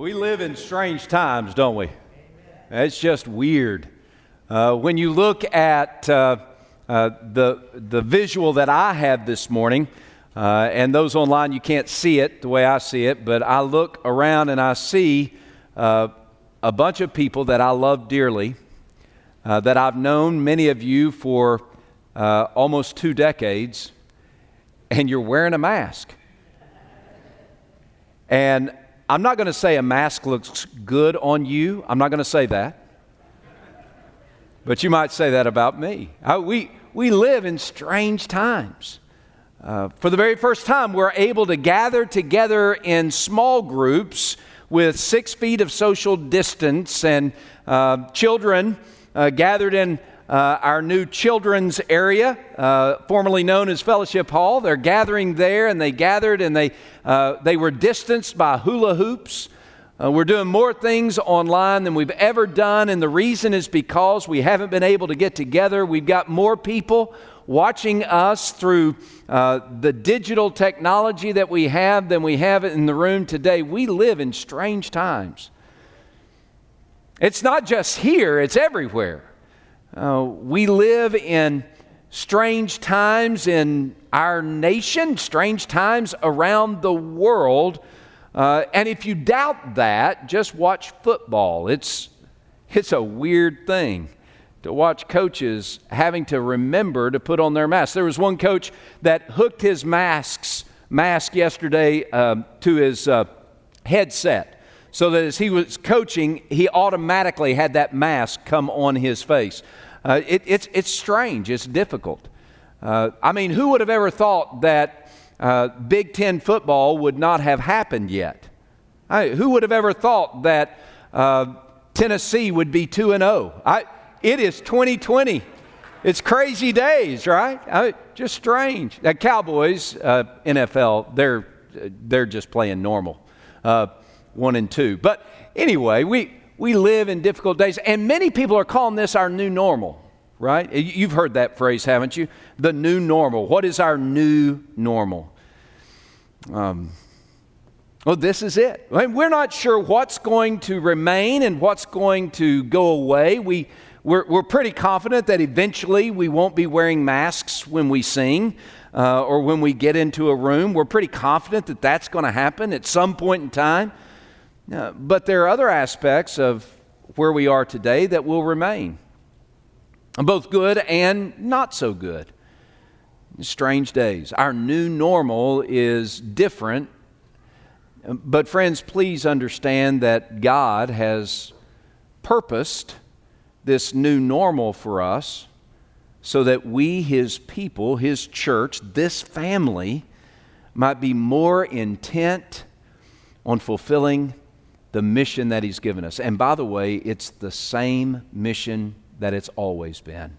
We live in strange times, don't we? It's just weird. Uh, when you look at uh, uh, the, the visual that I have this morning, uh, and those online, you can't see it the way I see it, but I look around and I see uh, a bunch of people that I love dearly, uh, that I've known many of you for almost two decades, and you're wearing a mask. And I'm not going to say a mask looks good on you. I'm not going to say that. But you might say that about me. I, we, we live in strange times. Uh, for the very first time, we're able to gather together in small groups with six feet of social distance and uh, children uh, gathered in uh, our new children's area, uh, formerly known as Fellowship Hall. They're gathering there, and they gathered and they, uh, they were distanced by hula hoops. Uh, we're doing more things online than we've ever done, and the reason is because we haven't been able to get together. We've got more people watching us through uh, the digital technology that we have than we have in the room today. We live in strange times. It's not just here, it's everywhere. Uh, we live in strange times in our nation, strange times around the world. Uh, and if you doubt that, just watch football. It's, it's a weird thing to watch coaches having to remember to put on their masks. There was one coach that hooked his masks, mask yesterday um, to his uh, headset so that as he was coaching, he automatically had that mask come on his face. Uh, it, it's, it's strange, it's difficult. Uh, I mean, who would have ever thought that uh, Big Ten football would not have happened yet? I, who would have ever thought that uh, Tennessee would be 2 and 0? It is 2020. It's crazy days, right? I, just strange. The Cowboys, uh, NFL, they're, they're just playing normal, uh, one and two. But anyway, we, we live in difficult days, and many people are calling this our new normal, right? You've heard that phrase, haven't you? The new normal. What is our new normal? Um, well, this is it. I mean, We're not sure what's going to remain and what's going to go away. We, we're, we're pretty confident that eventually we won't be wearing masks when we sing uh, or when we get into a room. We're pretty confident that that's going to happen at some point in time. Uh, but there are other aspects of where we are today that will remain, both good and not so good. Strange days. Our new normal is different. But, friends, please understand that God has purposed this new normal for us so that we, His people, His church, this family, might be more intent on fulfilling the mission that He's given us. And by the way, it's the same mission that it's always been.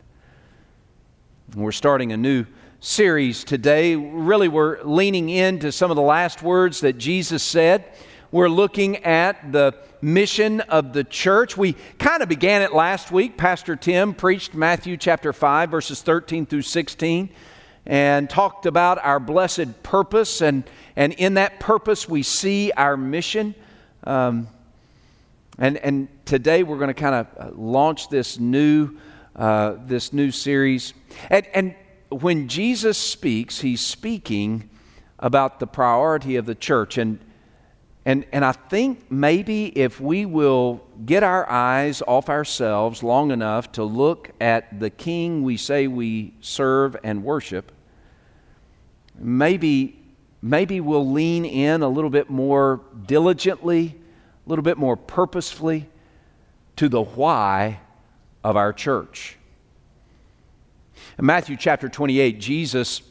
We're starting a new series today. Really, we're leaning into some of the last words that Jesus said. We're looking at the mission of the church. We kind of began it last week. Pastor Tim preached Matthew chapter 5, verses 13 through 16, and talked about our blessed purpose. And, and in that purpose, we see our mission. Um, and, and today we're going to kind of uh, launch this new, uh, this new series. And, and when Jesus speaks, he's speaking about the priority of the church. And, and, and I think maybe if we will get our eyes off ourselves long enough to look at the King we say we serve and worship, maybe maybe we'll lean in a little bit more diligently, a little bit more purposefully to the why of our church. In Matthew chapter 28, Jesus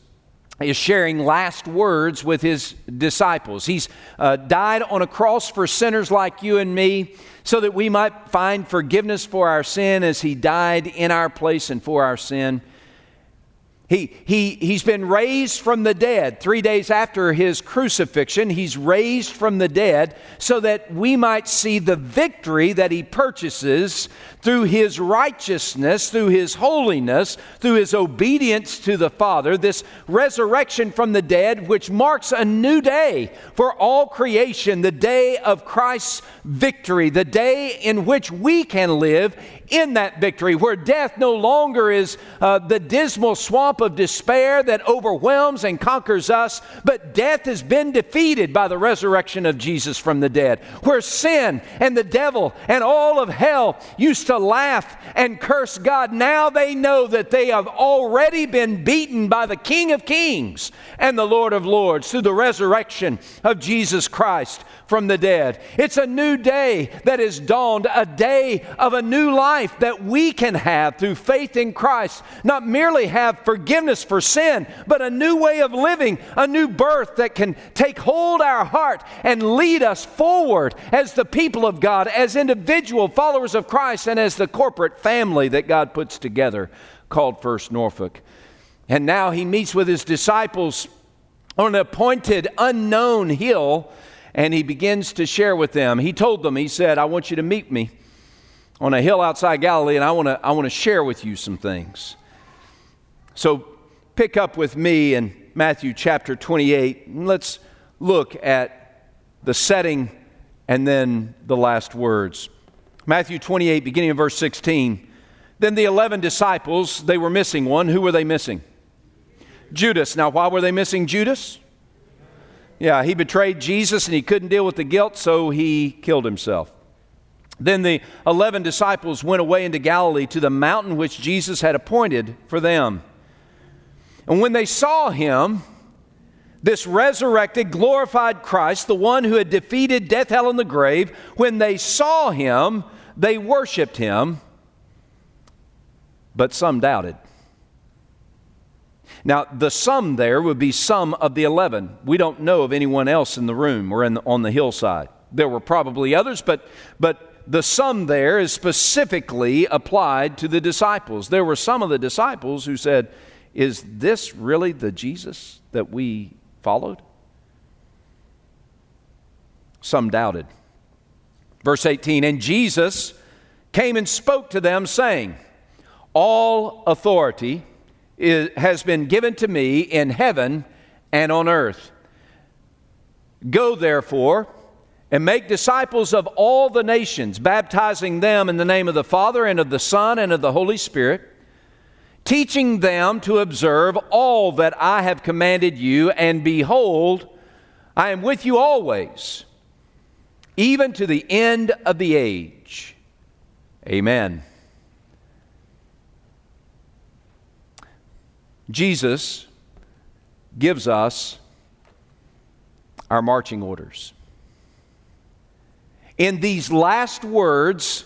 is sharing last words with his disciples. He's uh, died on a cross for sinners like you and me so that we might find forgiveness for our sin as he died in our place and for our sin. He, he, he's been raised from the dead. Three days after his crucifixion, he's raised from the dead so that we might see the victory that he purchases through his righteousness, through his holiness, through his obedience to the Father. This resurrection from the dead, which marks a new day for all creation, the day of Christ's victory, the day in which we can live in that victory, where death no longer is uh, the dismal swamp of despair that overwhelms and conquers us, but death has been defeated by the resurrection of Jesus from the dead, where sin and the devil and all of hell used to laugh and curse God. Now they know that they have already been beaten by the King of Kings and the Lord of Lords through the resurrection of Jesus Christ from the dead. It's a new day that has dawned, a day of a new life that we can have through faith in Christ. Not merely have forgiveness for sin, but a new way of living, a new birth that can take hold our heart and lead us forward as the people of God, as individual followers of Christ, and as the corporate family that God puts together called First Norfolk. And now he meets with his disciples on an appointed, unknown hill and he begins to share with them. He told them, he said, I want you to meet me on a hill outside Galilee, and I want to I want to share with you some things. So pick up with me in Matthew chapter 28, and let's look at the setting and then the last words. Matthew 28, beginning of verse 16. Then the 11 disciples, they were missing one. Who were they missing? Judas. Now, why were they missing Judas? Yeah, he betrayed Jesus and he couldn't deal with the guilt, so he killed himself. Then the 11 disciples went away into Galilee to the mountain which Jesus had appointed for them. And when they saw him, this resurrected, glorified Christ, the one who had defeated death, hell, and the grave, when they saw him, they worshiped him, but some doubted. Now, the some there would be some of the 11. We don't know of anyone else in the room or the, on the hillside. There were probably others, but, but the some there is specifically applied to the disciples. There were some of the disciples who said, Is this really the Jesus that we followed? Some doubted. Verse 18 And Jesus came and spoke to them, saying, All authority is, has been given to me in heaven and on earth. Go therefore and make disciples of all the nations, baptizing them in the name of the Father and of the Son and of the Holy Spirit, teaching them to observe all that I have commanded you, and behold, I am with you always, even to the end of the age. Amen. Jesus gives us our marching orders. In these last words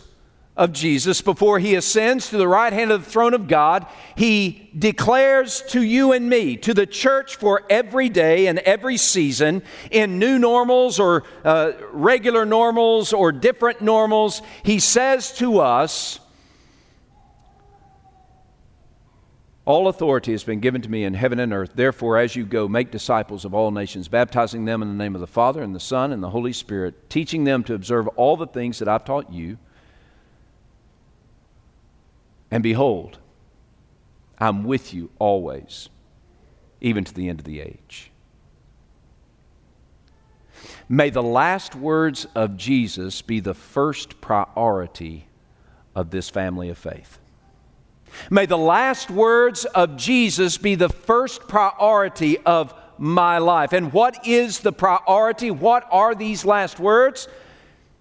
of Jesus, before he ascends to the right hand of the throne of God, he declares to you and me, to the church for every day and every season, in new normals or uh, regular normals or different normals, he says to us, All authority has been given to me in heaven and earth. Therefore, as you go, make disciples of all nations, baptizing them in the name of the Father and the Son and the Holy Spirit, teaching them to observe all the things that I've taught you. And behold, I'm with you always, even to the end of the age. May the last words of Jesus be the first priority of this family of faith. May the last words of Jesus be the first priority of my life. And what is the priority? What are these last words?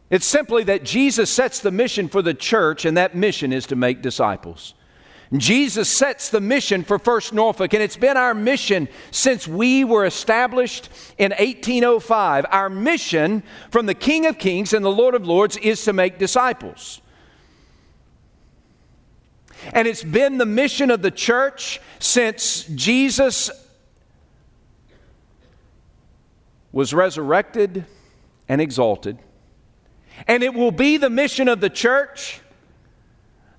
It's simply that Jesus sets the mission for the church, and that mission is to make disciples. Jesus sets the mission for First Norfolk, and it's been our mission since we were established in 1805. Our mission from the King of Kings and the Lord of Lords is to make disciples. And it's been the mission of the church since Jesus was resurrected and exalted. And it will be the mission of the church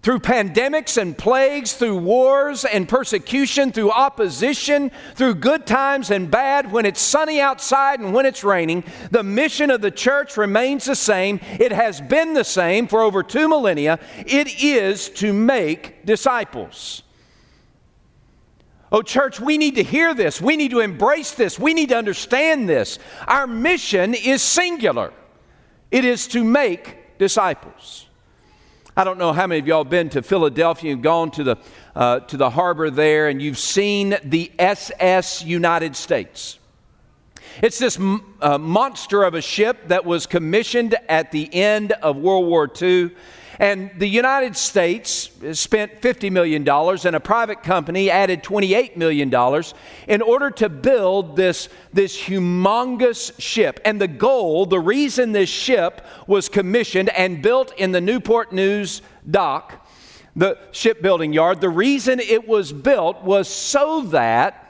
through pandemics and plagues, through wars and persecution, through opposition, through good times and bad, when it's sunny outside and when it's raining, the mission of the church remains the same. It has been the same for over two millennia. It is to make disciples. Oh, church, we need to hear this. We need to embrace this. We need to understand this. Our mission is singular, it is to make disciples. I don't know how many of y'all have been to Philadelphia and gone to the, uh, to the harbor there and you've seen the SS United States. It's this uh, monster of a ship that was commissioned at the end of World War II and the United States spent $50 million, and a private company added $28 million in order to build this, this humongous ship. And the goal, the reason this ship was commissioned and built in the Newport News dock, the shipbuilding yard, the reason it was built was so that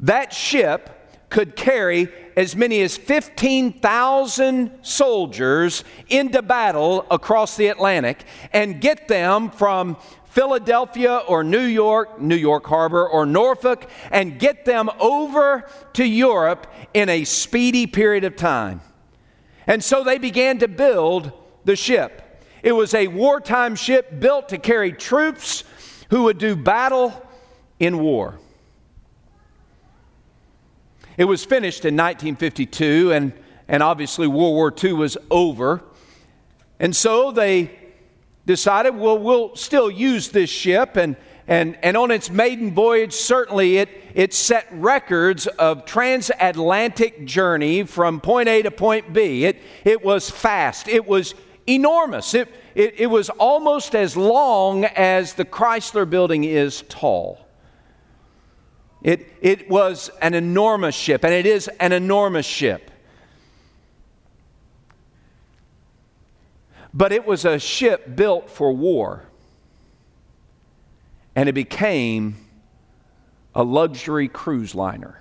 that ship could carry as many as 15,000 soldiers into battle across the Atlantic and get them from Philadelphia or New York, New York Harbor or Norfolk, and get them over to Europe in a speedy period of time. And so they began to build the ship. It was a wartime ship built to carry troops who would do battle in war. It was finished in 1952, and, and obviously World War II was over. And so they decided, well, we'll still use this ship. And, and, and on its maiden voyage, certainly it, it set records of transatlantic journey from point A to point B. It, it was fast, it was enormous. It, it, it was almost as long as the Chrysler building is tall. It, it was an enormous ship, and it is an enormous ship. But it was a ship built for war. And it became a luxury cruise liner.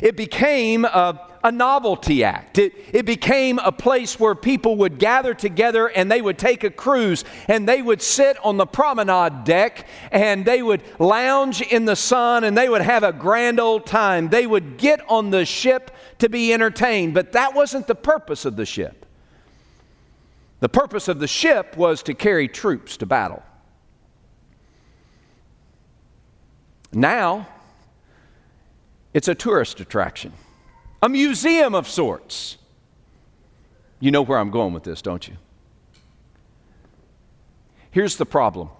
It became a, a novelty act. It, it became a place where people would gather together and they would take a cruise and they would sit on the promenade deck and they would lounge in the sun and they would have a grand old time. They would get on the ship to be entertained, but that wasn't the purpose of the ship. The purpose of the ship was to carry troops to battle. Now, it's a tourist attraction a museum of sorts. You know where I'm going with this, don't you? Here's the problem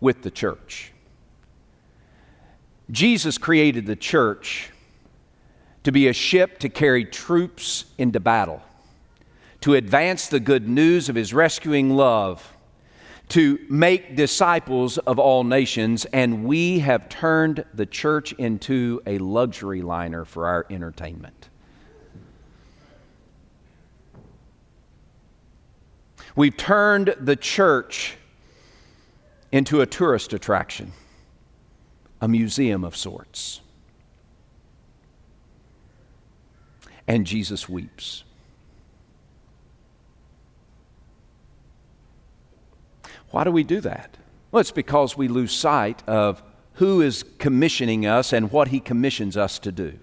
with the church Jesus created the church to be a ship to carry troops into battle, to advance the good news of his rescuing love to make disciples of all nations, and we have turned the church into a luxury liner for our entertainment. We've turned the church into a tourist attraction, a museum of sorts. And Jesus weeps. Why do we do that? Well, it's because we lose sight of who is commissioning us and what he commissions us to do.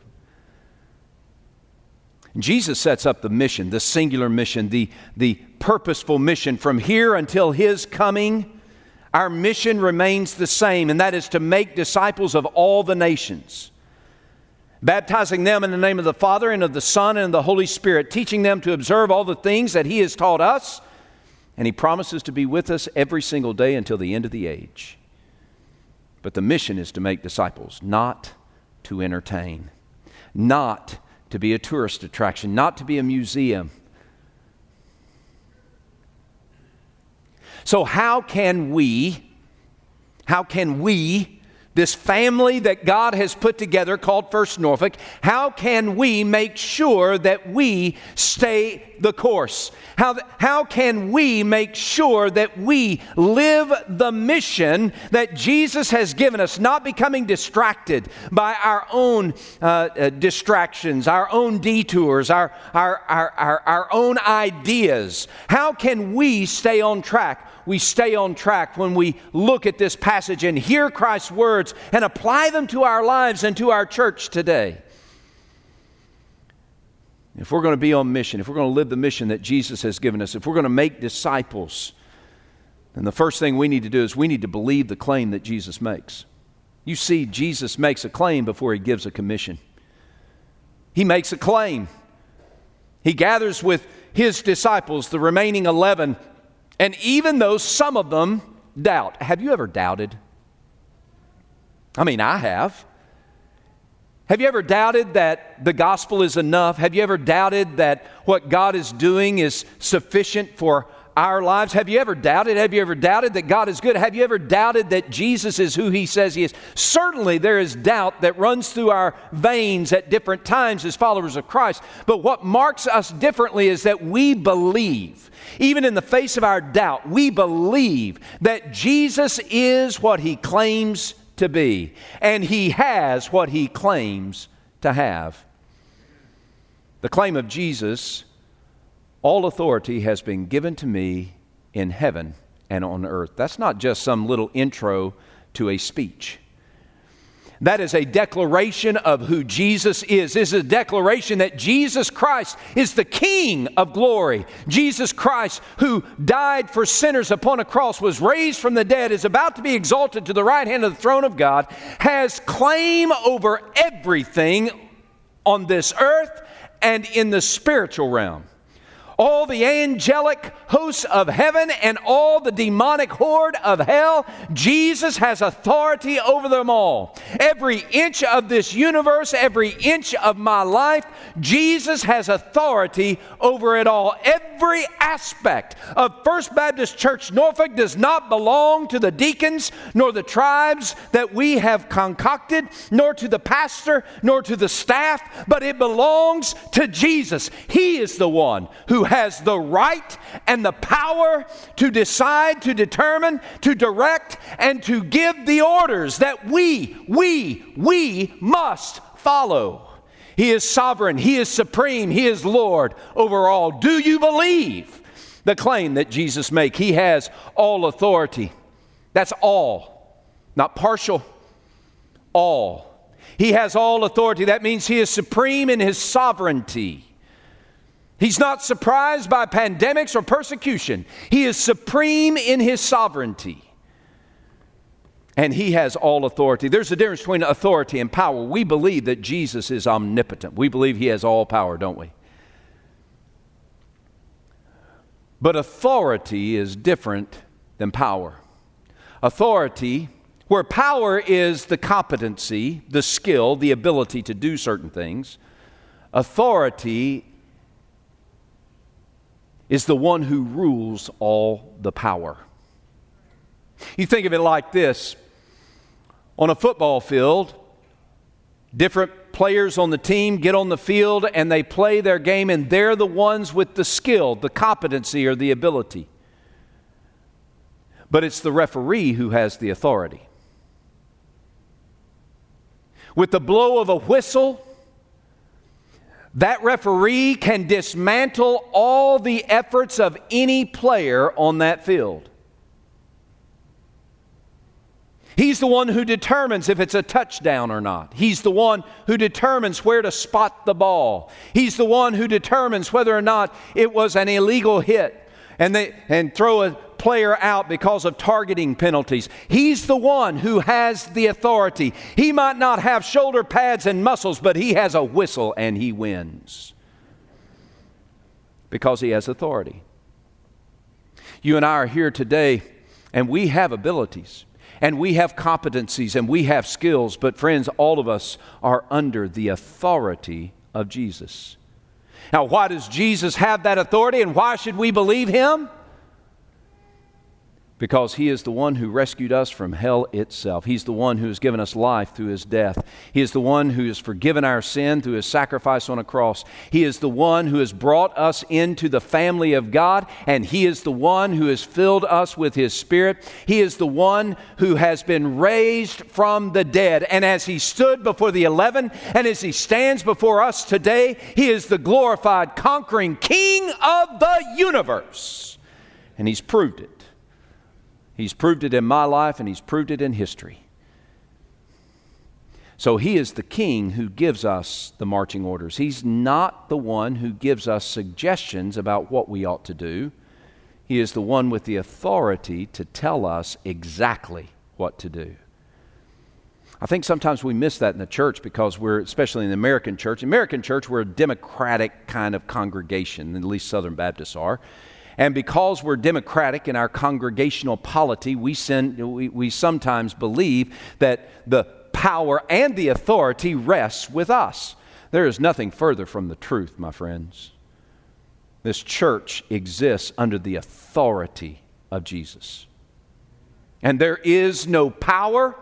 Jesus sets up the mission, the singular mission, the, the purposeful mission from here until his coming. Our mission remains the same, and that is to make disciples of all the nations, baptizing them in the name of the Father and of the Son and of the Holy Spirit, teaching them to observe all the things that he has taught us and He promises to be with us every single day until the end of the age. But the mission is to make disciples, not to entertain, not to be a tourist attraction, not to be a museum. So, how can we, how can we, this family that God has put together called First Norfolk, how can we make sure that we stay the course? How, how can we make sure that we live the mission that Jesus has given us, not becoming distracted by our own uh, uh, distractions, our own detours, our, our, our, our, our own ideas? How can we stay on track? We stay on track when we look at this passage and hear Christ's words and apply them to our lives and to our church today. If we're going to be on mission, if we're going to live the mission that Jesus has given us, if we're going to make disciples, then the first thing we need to do is we need to believe the claim that Jesus makes. You see, Jesus makes a claim before he gives a commission. He makes a claim. He gathers with his disciples, the remaining 11, and even though some of them doubt, have you ever doubted? I mean, I have. Have you ever doubted that the gospel is enough? Have you ever doubted that what God is doing is sufficient for our lives? Have you ever doubted? Have you ever doubted that God is good? Have you ever doubted that Jesus is who he says he is? Certainly, there is doubt that runs through our veins at different times as followers of Christ. But what marks us differently is that we believe, even in the face of our doubt, we believe that Jesus is what he claims to be, and he has what he claims to have. The claim of Jesus all authority has been given to me in heaven and on earth. That's not just some little intro to a speech. That is a declaration of who Jesus is. This is a declaration that Jesus Christ is the King of glory. Jesus Christ, who died for sinners upon a cross, was raised from the dead, is about to be exalted to the right hand of the throne of God, has claim over everything on this earth and in the spiritual realm all the angelic hosts of heaven and all the demonic horde of hell, Jesus has authority over them all. Every inch of this universe, every inch of my life, Jesus has authority over it all. Every aspect of First Baptist Church Norfolk does not belong to the deacons, nor the tribes that we have concocted, nor to the pastor, nor to the staff, but it belongs to Jesus. He is the one who has the right and the power to decide, to determine, to direct, and to give the orders that we, we, we must follow. He is sovereign, He is supreme, He is Lord over all. Do you believe the claim that Jesus make? He has all authority. That's all, not partial, all. He has all authority. That means He is supreme in His sovereignty. He's not surprised by pandemics or persecution. He is supreme in his sovereignty. And he has all authority. There's a difference between authority and power. We believe that Jesus is omnipotent. We believe he has all power, don't we? But authority is different than power. Authority, where power is the competency, the skill, the ability to do certain things, authority is the one who rules all the power. You think of it like this on a football field, different players on the team get on the field and they play their game, and they're the ones with the skill, the competency, or the ability. But it's the referee who has the authority. With the blow of a whistle, that referee can dismantle all the efforts of any player on that field. He's the one who determines if it's a touchdown or not. He's the one who determines where to spot the ball. He's the one who determines whether or not it was an illegal hit and, they, and throw a player out because of targeting penalties. He's the one who has the authority. He might not have shoulder pads and muscles, but he has a whistle and he wins because he has authority. You and I are here today, and we have abilities, and we have competencies, and we have skills, but friends, all of us are under the authority of Jesus. Now, why does Jesus have that authority, and why should we believe him? Because he is the one who rescued us from hell itself. He's the one who has given us life through his death. He is the one who has forgiven our sin through his sacrifice on a cross. He is the one who has brought us into the family of God, and he is the one who has filled us with his spirit. He is the one who has been raised from the dead. And as he stood before the eleven, and as he stands before us today, he is the glorified, conquering king of the universe. And he's proved it. He's proved it in my life and he's proved it in history. So he is the king who gives us the marching orders. He's not the one who gives us suggestions about what we ought to do. He is the one with the authority to tell us exactly what to do. I think sometimes we miss that in the church because we're, especially in the American church, American church, we're a democratic kind of congregation, at least Southern Baptists are. And because we're democratic in our congregational polity, we, send, we, we sometimes believe that the power and the authority rests with us. There is nothing further from the truth, my friends. This church exists under the authority of Jesus. And there is no power,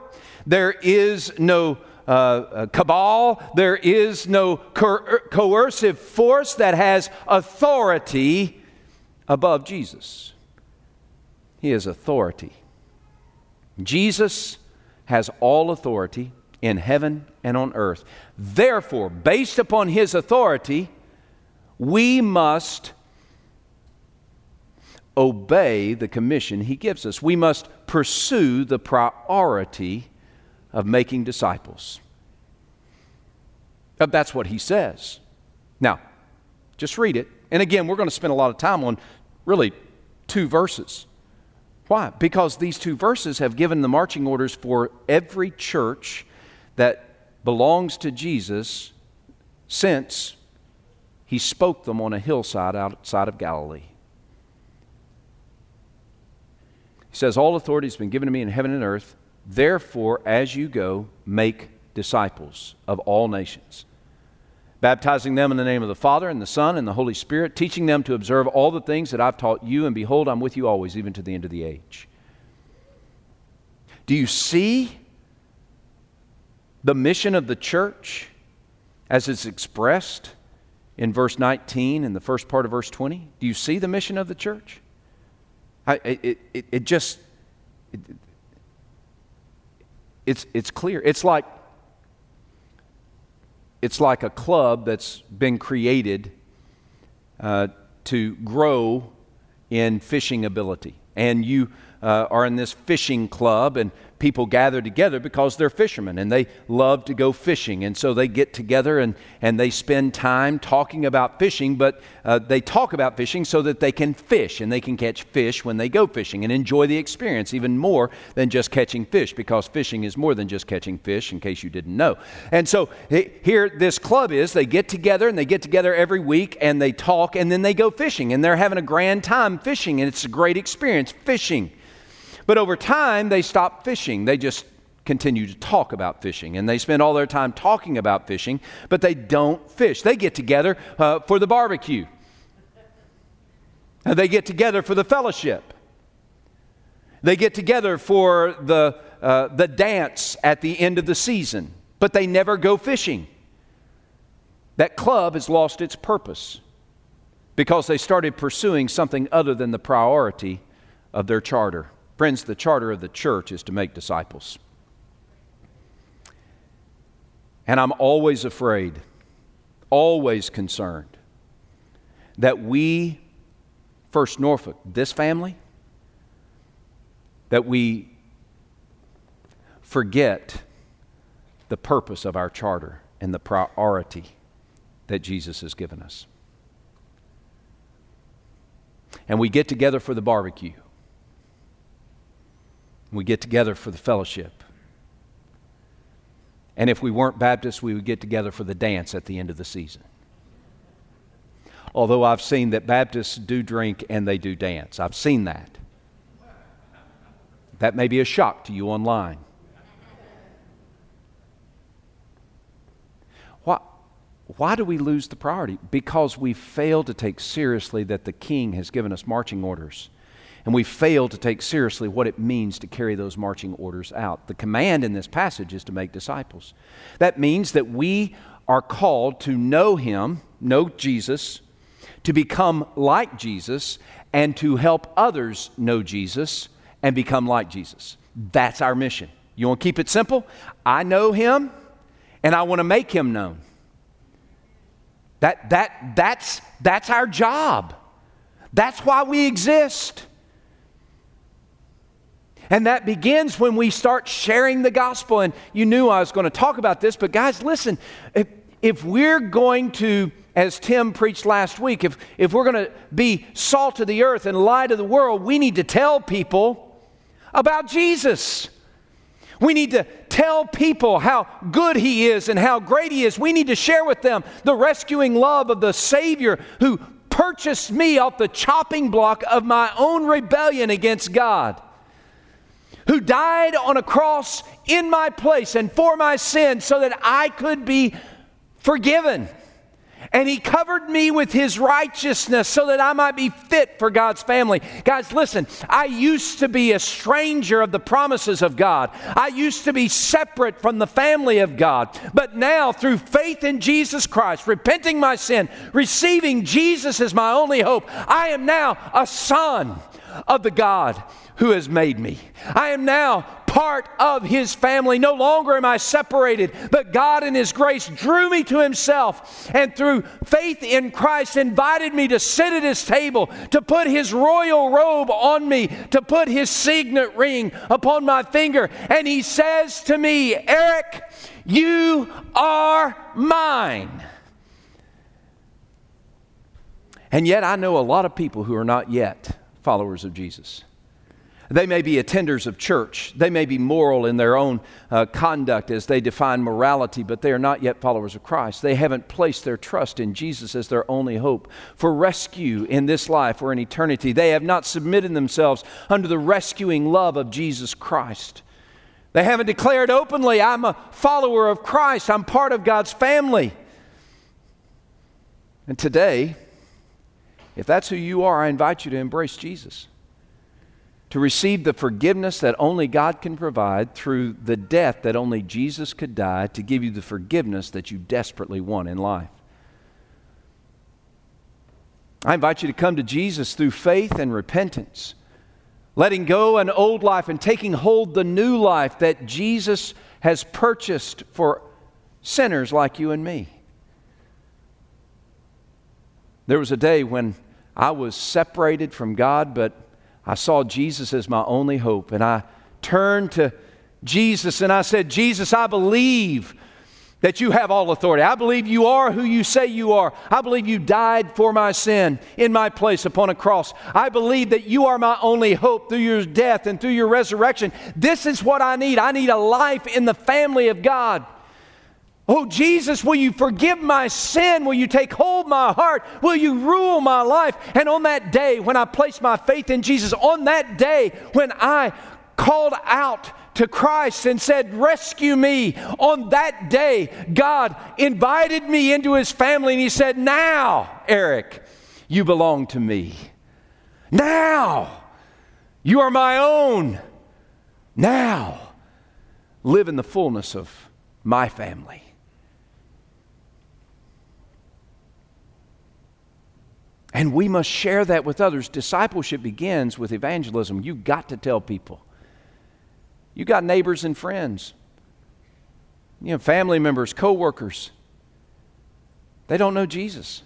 there is no uh, uh cabal, there is no coer- coercive force that has authority above Jesus. He has authority. Jesus has all authority in heaven and on earth. Therefore, based upon his authority, we must obey the commission he gives us. We must pursue the priority of making disciples. That's what he says. Now, just read it. And again, we're going to spend a lot of time on really two verses. Why? Because these two verses have given the marching orders for every church that belongs to Jesus since he spoke them on a hillside outside of Galilee. He says, All authority has been given to me in heaven and earth. Therefore, as you go, make disciples of all nations baptizing them in the name of the Father and the Son and the Holy Spirit, teaching them to observe all the things that I've taught you, and behold, I'm with you always, even to the end of the age. Do you see the mission of the church as it's expressed in verse 19 and the first part of verse 20? Do you see the mission of the church? I, it, it, it just, it, it's, it's clear. It's like it's like a club that's been created uh, to grow in fishing ability. And you uh, are in this fishing club, and people gather together because they're fishermen and they love to go fishing. And so they get together and, and they spend time talking about fishing, but uh, they talk about fishing so that they can fish and they can catch fish when they go fishing and enjoy the experience even more than just catching fish because fishing is more than just catching fish, in case you didn't know. And so here, this club is they get together and they get together every week and they talk and then they go fishing and they're having a grand time fishing and it's a great experience fishing. But over time, they stopped fishing. They just continue to talk about fishing. And they spend all their time talking about fishing, but they don't fish. They get together uh, for the barbecue, and they get together for the fellowship. They get together for the, uh, the dance at the end of the season, but they never go fishing. That club has lost its purpose because they started pursuing something other than the priority of their charter. Friends, the charter of the church is to make disciples. And I'm always afraid, always concerned that we, First Norfolk, this family, that we forget the purpose of our charter and the priority that Jesus has given us. And we get together for the barbecue. We get together for the fellowship. And if we weren't Baptists, we would get together for the dance at the end of the season. Although I've seen that Baptists do drink and they do dance, I've seen that. That may be a shock to you online. Why, why do we lose the priority? Because we fail to take seriously that the King has given us marching orders and we fail to take seriously what it means to carry those marching orders out. The command in this passage is to make disciples. That means that we are called to know Him, know Jesus, to become like Jesus, and to help others know Jesus and become like Jesus. That's our mission. You want to keep it simple? I know Him, and I want to make Him known. That, that, that's, that's our job. That's why we exist. And that begins when we start sharing the gospel. And you knew I was going to talk about this, but guys, listen, if, if we're going to, as Tim preached last week, if, if we're going to be salt of the earth and light of the world, we need to tell people about Jesus. We need to tell people how good He is and how great He is. We need to share with them the rescuing love of the Savior who purchased me off the chopping block of my own rebellion against God who died on a cross in my place and for my sins so that I could be forgiven. And he covered me with his righteousness so that I might be fit for God's family. Guys, listen, I used to be a stranger of the promises of God. I used to be separate from the family of God. But now, through faith in Jesus Christ, repenting my sin, receiving Jesus as my only hope, I am now a son of the God who has made me. I am now part of his family. No longer am I separated, but God in his grace drew me to himself and through faith in Christ invited me to sit at his table, to put his royal robe on me, to put his signet ring upon my finger. And he says to me, Eric, you are mine. And yet, I know a lot of people who are not yet followers of Jesus. They may be attenders of church. They may be moral in their own uh, conduct as they define morality, but they are not yet followers of Christ. They haven't placed their trust in Jesus as their only hope for rescue in this life or in eternity. They have not submitted themselves under the rescuing love of Jesus Christ. They haven't declared openly, I'm a follower of Christ, I'm part of God's family. And today, if that's who you are, I invite you to embrace Jesus to receive the forgiveness that only God can provide through the death that only Jesus could die to give you the forgiveness that you desperately want in life. I invite you to come to Jesus through faith and repentance, letting go an old life and taking hold the new life that Jesus has purchased for sinners like you and me. There was a day when I was separated from God, but I saw Jesus as my only hope. And I turned to Jesus and I said, Jesus, I believe that you have all authority. I believe you are who you say you are. I believe you died for my sin in my place upon a cross. I believe that you are my only hope through your death and through your resurrection. This is what I need. I need a life in the family of God. Oh, Jesus, will you forgive my sin? Will you take hold my heart? Will you rule my life? And on that day, when I placed my faith in Jesus, on that day when I called out to Christ and said, Rescue me, on that day, God invited me into his family and he said, Now, Eric, you belong to me. Now, you are my own. Now, live in the fullness of my family. And we must share that with others. Discipleship begins with evangelism. You've got to tell people. You've got neighbors and friends, you know, family members, co-workers. They don't know Jesus.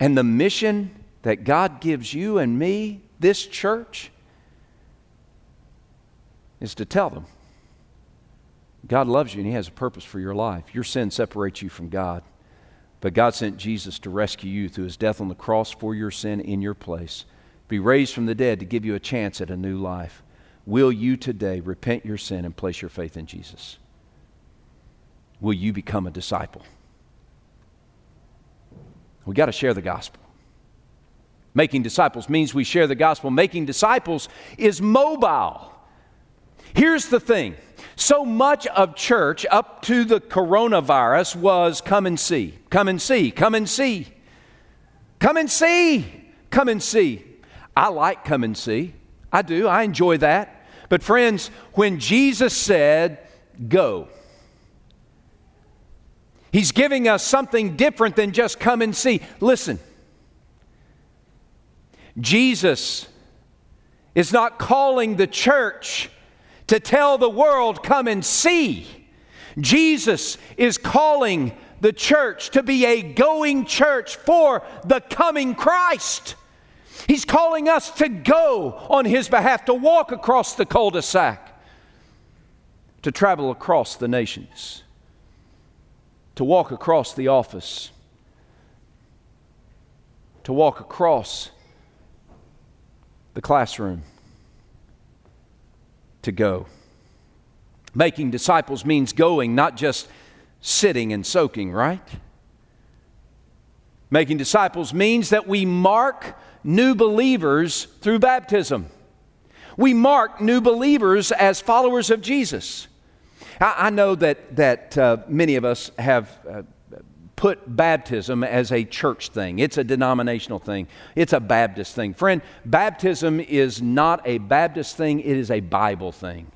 And the mission that God gives you and me, this church, is to tell them God loves you and He has a purpose for your life. Your sin separates you from God. But God sent Jesus to rescue you through his death on the cross for your sin in your place, be raised from the dead to give you a chance at a new life. Will you today repent your sin and place your faith in Jesus? Will you become a disciple? We got to share the gospel. Making disciples means we share the gospel. Making disciples is mobile. Here's the thing so much of church up to the coronavirus was come and see, come and see, come and see, come and see, come and see. I like come and see. I do. I enjoy that. But, friends, when Jesus said, Go, He's giving us something different than just come and see. Listen, Jesus is not calling the church to tell the world, come and see. Jesus is calling the church to be a going church for the coming Christ. He's calling us to go on His behalf, to walk across the cul de sac, to travel across the nations, to walk across the office, to walk across the classroom, to go. Making disciples means going, not just sitting and soaking, right? Making disciples means that we mark new believers through baptism. We mark new believers as followers of Jesus. I, I know that, that uh, many of us have uh, put baptism as a church thing, it's a denominational thing, it's a Baptist thing. Friend, baptism is not a Baptist thing, it is a Bible thing.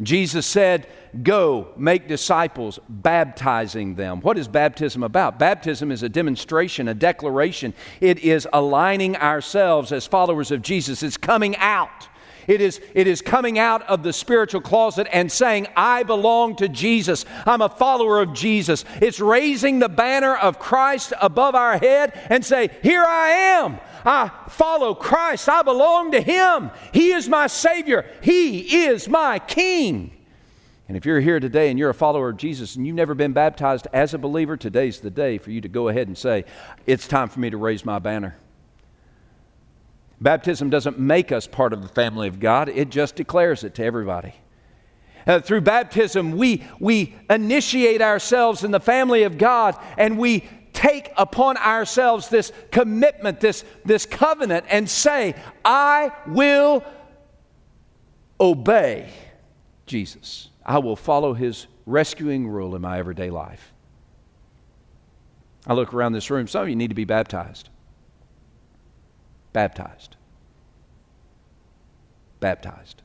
Jesus said, Go, make disciples, baptizing them. What is baptism about? Baptism is a demonstration, a declaration. It is aligning ourselves as followers of Jesus. It's coming out. It is, it is coming out of the spiritual closet and saying, I belong to Jesus. I'm a follower of Jesus. It's raising the banner of Christ above our head and say, Here I am. I follow Christ. I belong to Him. He is my Savior. He is my King. And if you're here today and you're a follower of Jesus and you've never been baptized as a believer, today's the day for you to go ahead and say, It's time for me to raise my banner. Baptism doesn't make us part of the family of God, it just declares it to everybody. Uh, through baptism, we, we initiate ourselves in the family of God and we take upon ourselves this commitment, this, this covenant, and say, I will obey Jesus. I will follow his rescuing rule in my everyday life. I look around this room, some of you need to be baptized. Baptized. Baptized.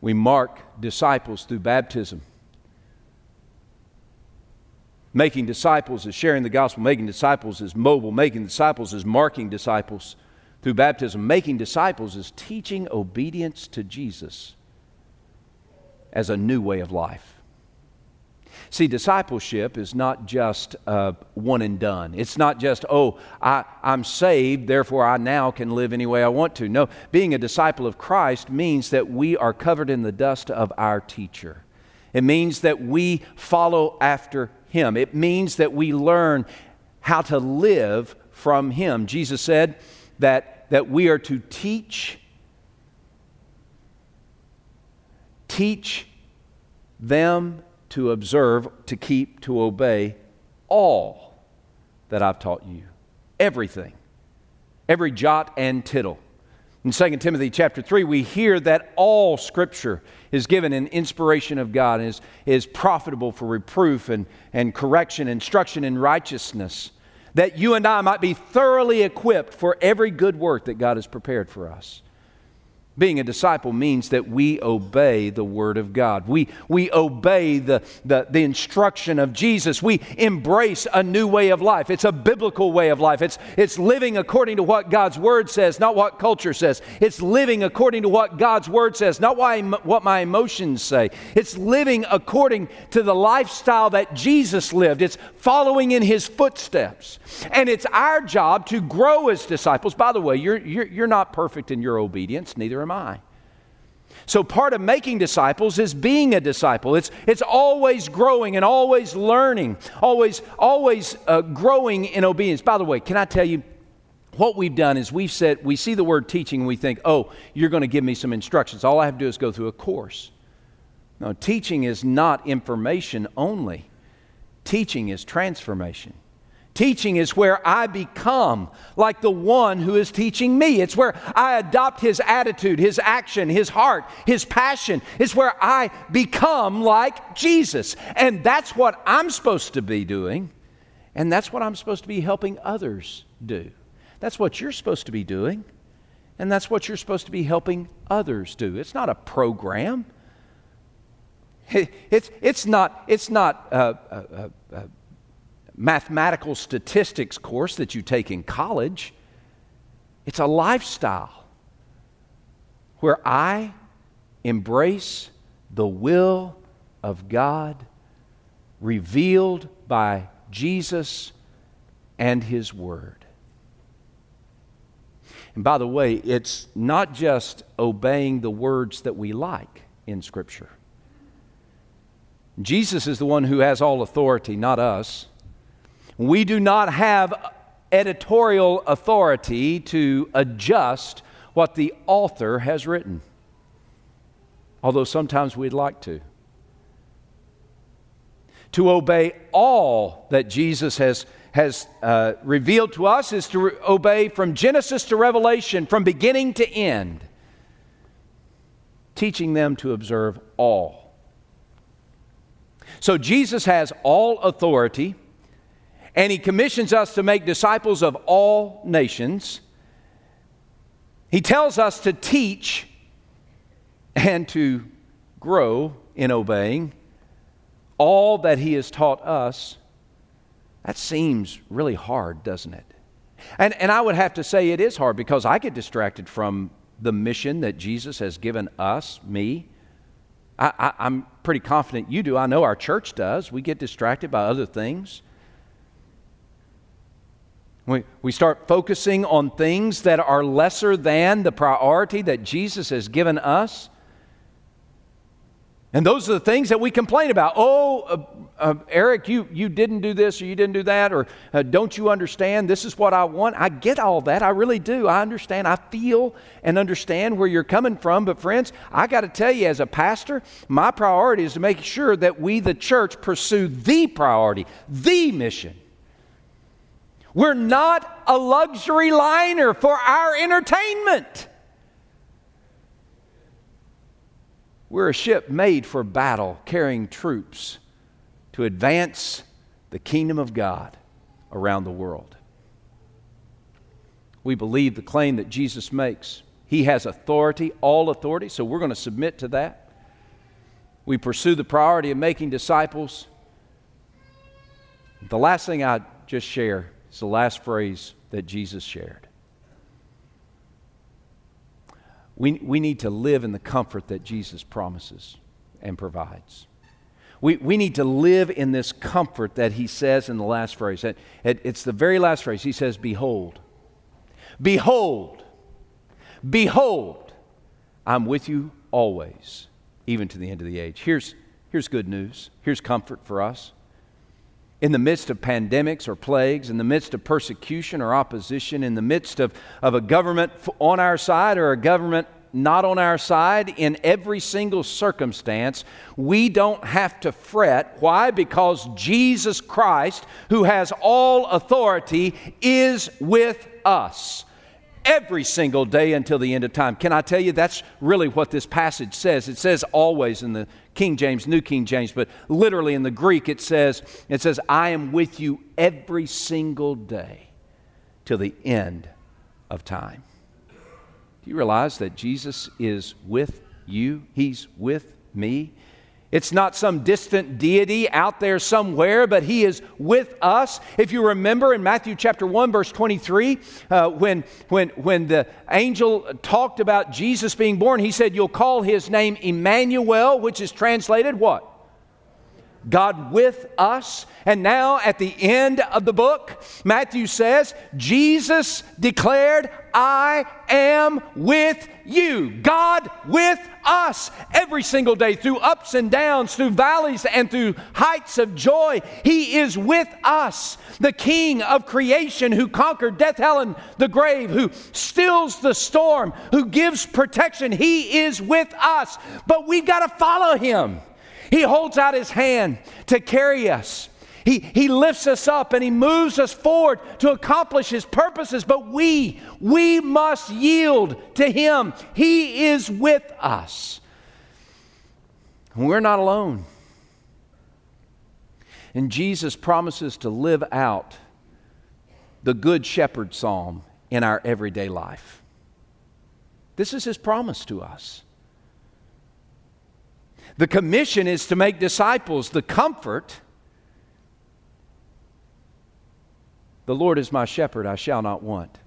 We mark disciples through baptism. Making disciples is sharing the gospel. Making disciples is mobile. Making disciples is marking disciples through baptism. Making disciples is teaching obedience to Jesus as a new way of life. See, discipleship is not just uh, one and done. It's not just, oh, I, I'm saved, therefore I now can live any way I want to. No, being a disciple of Christ means that we are covered in the dust of our teacher. It means that we follow after him. It means that we learn how to live from Him. Jesus said that, that we are to teach, teach them to observe, to keep, to obey all that I've taught you. Everything. Every jot and tittle. In 2 Timothy chapter 3, we hear that all Scripture is given in inspiration of God and is, is profitable for reproof and, and correction, instruction in righteousness, that you and I might be thoroughly equipped for every good work that God has prepared for us. Being a disciple means that we obey the Word of God. We, we obey the, the, the, instruction of Jesus. We embrace a new way of life. It's a biblical way of life. It's, it's living according to what God's Word says, not what culture says. It's living according to what God's Word says, not why, what my emotions say. It's living according to the lifestyle that Jesus lived. It's following in His footsteps. And it's our job to grow as disciples. By the way, you're, you're, you're not perfect in your obedience, neither am I. So, part of making disciples is being a disciple. It's, it's always growing and always learning, always, always uh, growing in obedience. By the way, can I tell you, what we've done is we've said, we see the word teaching and we think, oh, you're going to give me some instructions. All I have to do is go through a course. No, teaching is not information only, teaching is transformation. Teaching is where I become like the one who is teaching me. It's where I adopt his attitude, his action, his heart, his passion. It's where I become like Jesus. And that's what I'm supposed to be doing. And that's what I'm supposed to be helping others do. That's what you're supposed to be doing. And that's what you're supposed to be helping others do. It's not a program. It's, it's not, it's not a, a, a mathematical statistics course that you take in college. It's a lifestyle where I embrace the will of God revealed by Jesus and His Word. And by the way, it's not just obeying the words that we like in Scripture. Jesus is the one who has all authority, not us. We do not have editorial authority to adjust what the author has written, although sometimes we'd like to. To obey all that Jesus has, has uh, revealed to us is to re- obey from Genesis to Revelation, from beginning to end, teaching them to observe all. So Jesus has all authority and he commissions us to make disciples of all nations. He tells us to teach and to grow in obeying all that he has taught us. That seems really hard, doesn't it? And, and I would have to say it is hard because I get distracted from the mission that Jesus has given us, me. I, am pretty confident you do. I know our church does. We get distracted by other things. We, we start focusing on things that are lesser than the priority that Jesus has given us. And those are the things that we complain about. Oh, uh, uh, Eric, you, you didn't do this or you didn't do that, or uh, don't you understand? This is what I want. I get all that. I really do. I understand. I feel and understand where you're coming from. But, friends, I got to tell you, as a pastor, my priority is to make sure that we, the church, pursue the priority, the mission. We're not a luxury liner for our entertainment. We're a ship made for battle, carrying troops to advance the kingdom of God around the world. We believe the claim that Jesus makes. He has authority, all authority, so we're going to submit to that. We pursue the priority of making disciples. The last thing I just share it's the last phrase that Jesus shared. We, we need to live in the comfort that Jesus promises and provides. We, we need to live in this comfort that he says in the last phrase. It, it, it's the very last phrase. He says, Behold, behold, behold, I'm with you always, even to the end of the age. Here's, here's good news. Here's comfort for us in the midst of pandemics or plagues, in the midst of persecution or opposition, in the midst of, of a government on our side or a government not on our side, in every single circumstance, we don't have to fret. Why? Because Jesus Christ, who has all authority, is with us every single day until the end of time. Can I tell you that's really what this passage says? It says always in the King James, New King James, but literally in the Greek it says, it says, I am with you every single day till the end of time. Do you realize that Jesus is with you? He's with me. It's not some distant deity out there somewhere, but He is with us. If you remember in Matthew chapter 1, verse 23, uh, when, when, when the angel talked about Jesus being born, he said, You'll call His name Emmanuel, which is translated what? God with us. And now at the end of the book, Matthew says, Jesus declared, I am with you. God with us every single day through ups and downs, through valleys and through heights of joy. He is with us, the King of creation who conquered death, hell, and the grave, who stills the storm, who gives protection. He is with us, but we've got to follow him. He holds out his hand to carry us. He, he lifts us up and he moves us forward to accomplish his purposes, but we, we must yield to him. He is with us. We're not alone. And Jesus promises to live out the Good Shepherd Psalm in our everyday life. This is his promise to us. The commission is to make disciples. The comfort, the Lord is my shepherd, I shall not want.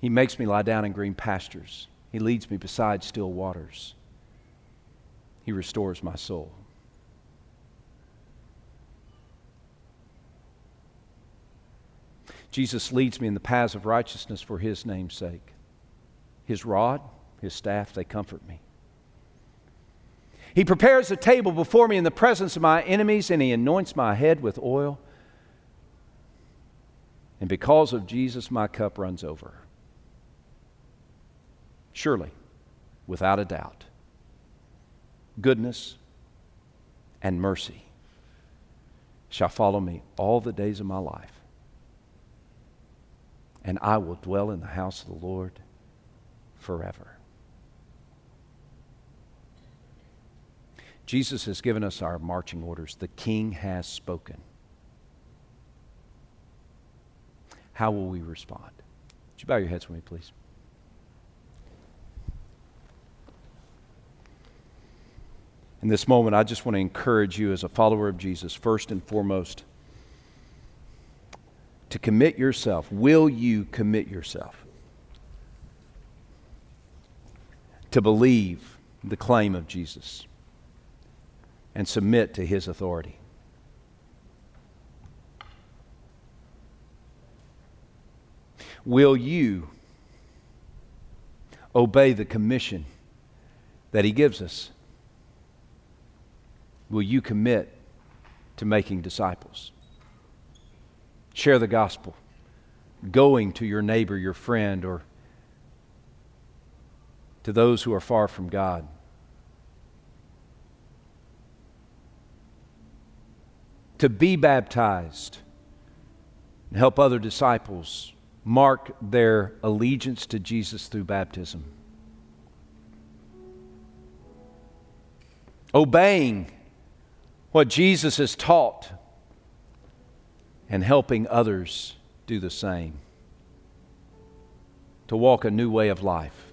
He makes me lie down in green pastures. He leads me beside still waters. He restores my soul. Jesus leads me in the paths of righteousness for his name's sake. His rod, his staff, they comfort me. He prepares a table before me in the presence of my enemies, and he anoints my head with oil. And because of Jesus, my cup runs over. Surely, without a doubt, goodness and mercy shall follow me all the days of my life and I will dwell in the house of the Lord forever. Jesus has given us our marching orders. The King has spoken. How will we respond? Would you bow your heads with me, please? In this moment, I just want to encourage you as a follower of Jesus, first and foremost to commit yourself. Will you commit yourself to believe the claim of Jesus and submit to his authority? Will you obey the commission that he gives us? Will you commit to making disciples? Share the gospel, going to your neighbor, your friend, or to those who are far from God. To be baptized and help other disciples mark their allegiance to Jesus through baptism. Obeying what Jesus has taught and helping others do the same. To walk a new way of life.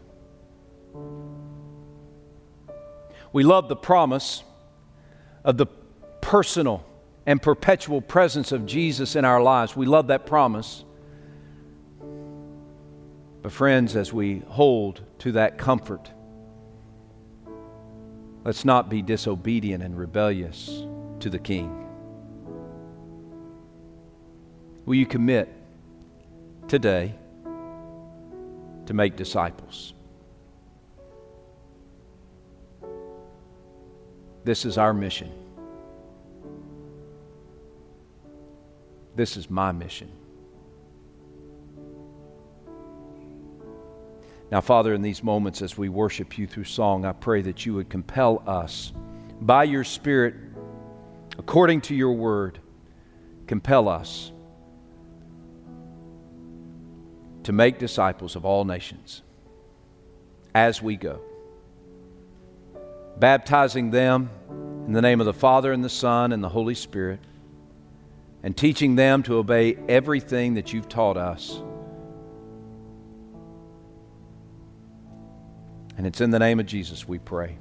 We love the promise of the personal and perpetual presence of Jesus in our lives. We love that promise. But, friends, as we hold to that comfort, let's not be disobedient and rebellious to the King. Will you commit today to make disciples? This is our mission. This is my mission. Now, Father, in these moments as we worship you through song, I pray that you would compel us by your Spirit, according to your word, compel us to make disciples of all nations as we go, baptizing them in the name of the Father and the Son and the Holy Spirit, and teaching them to obey everything that you've taught us. And it's in the name of Jesus we pray.